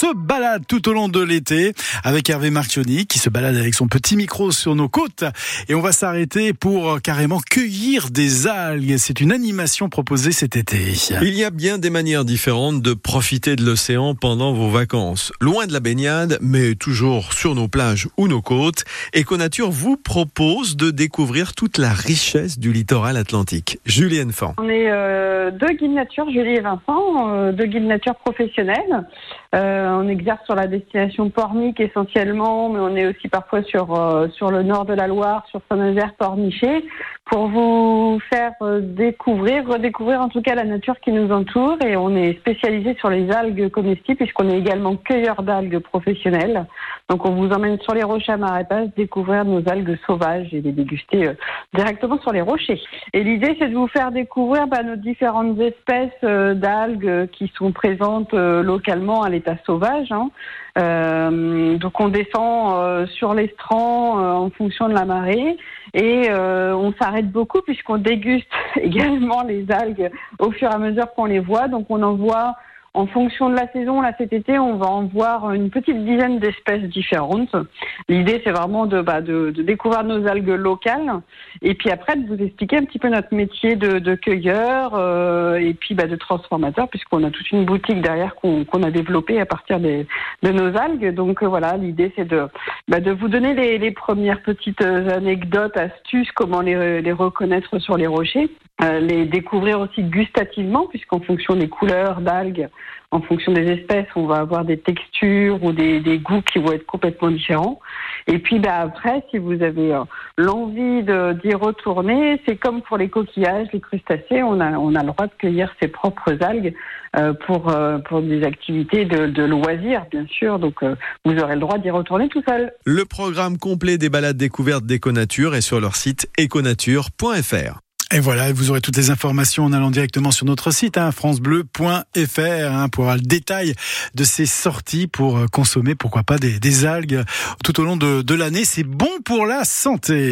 se balade tout au long de l'été avec Hervé Marchioni qui se balade avec son petit micro sur nos côtes et on va s'arrêter pour euh, carrément cueillir des algues. C'est une animation proposée cet été. Il y a bien des manières différentes de profiter de l'océan pendant vos vacances. Loin de la baignade, mais toujours sur nos plages ou nos côtes, Econature vous propose de découvrir toute la richesse du littoral atlantique. Julienne Fan. On est euh, deux guides nature, Julie et Vincent, euh, deux guides nature professionnels. Euh, on exerce sur la destination Pornic essentiellement, mais on est aussi parfois sur euh, sur le nord de la Loire, sur Saint-Nazaire, Pornichet, pour vous faire euh, découvrir, redécouvrir en tout cas la nature qui nous entoure. Et on est spécialisé sur les algues comestibles puisqu'on est également cueilleur d'algues professionnels. Donc on vous emmène sur les rochers à Marépas, découvrir nos algues sauvages et les déguster euh, directement sur les rochers. Et l'idée c'est de vous faire découvrir bah, nos différentes espèces euh, d'algues qui sont présentes localement à l'état sauvage. Hein. Euh, donc on descend euh, sur l'estran euh, en fonction de la marée et on s'arrête beaucoup puisqu'on déguste également les algues au fur et à mesure qu'on les voit. Donc on en voit en fonction de la saison, là cet été, on va en voir une petite dizaine d'espèces différentes. L'idée, c'est vraiment de, bah, découvrir nos algues locales et puis après de vous expliquer un petit peu notre métier de, de cueilleur euh, et puis bah, de transformateur, puisqu'on a toute une boutique derrière qu'on a développée à partir de nos algues. Donc euh, voilà, l'idée, c'est de, bah, de vous donner les, les, premières petites anecdotes, astuces, comment les, les reconnaître sur les rochers. Euh, les découvrir aussi gustativement, puisqu'en fonction des couleurs d'algues, en fonction des espèces, on va avoir des textures ou des, des goûts qui vont être complètement différents. Et puis bah, après, si vous avez euh, l'envie d'y retourner, c'est comme pour les coquillages, les crustacés, on a, on a le droit de cueillir ses propres algues euh, pour, euh, pour des activités de, de loisirs, bien sûr. Donc euh, vous aurez le droit d'y retourner tout seul. Le programme complet des balades découvertes d'Econature est sur leur site econature.fr. Et voilà, vous aurez toutes les informations en allant directement sur notre site, hein, francebleu.fr, hein, pour avoir le détail de ces sorties pour consommer, pourquoi pas, des, des algues tout au long de, de l'année. C'est bon pour la santé.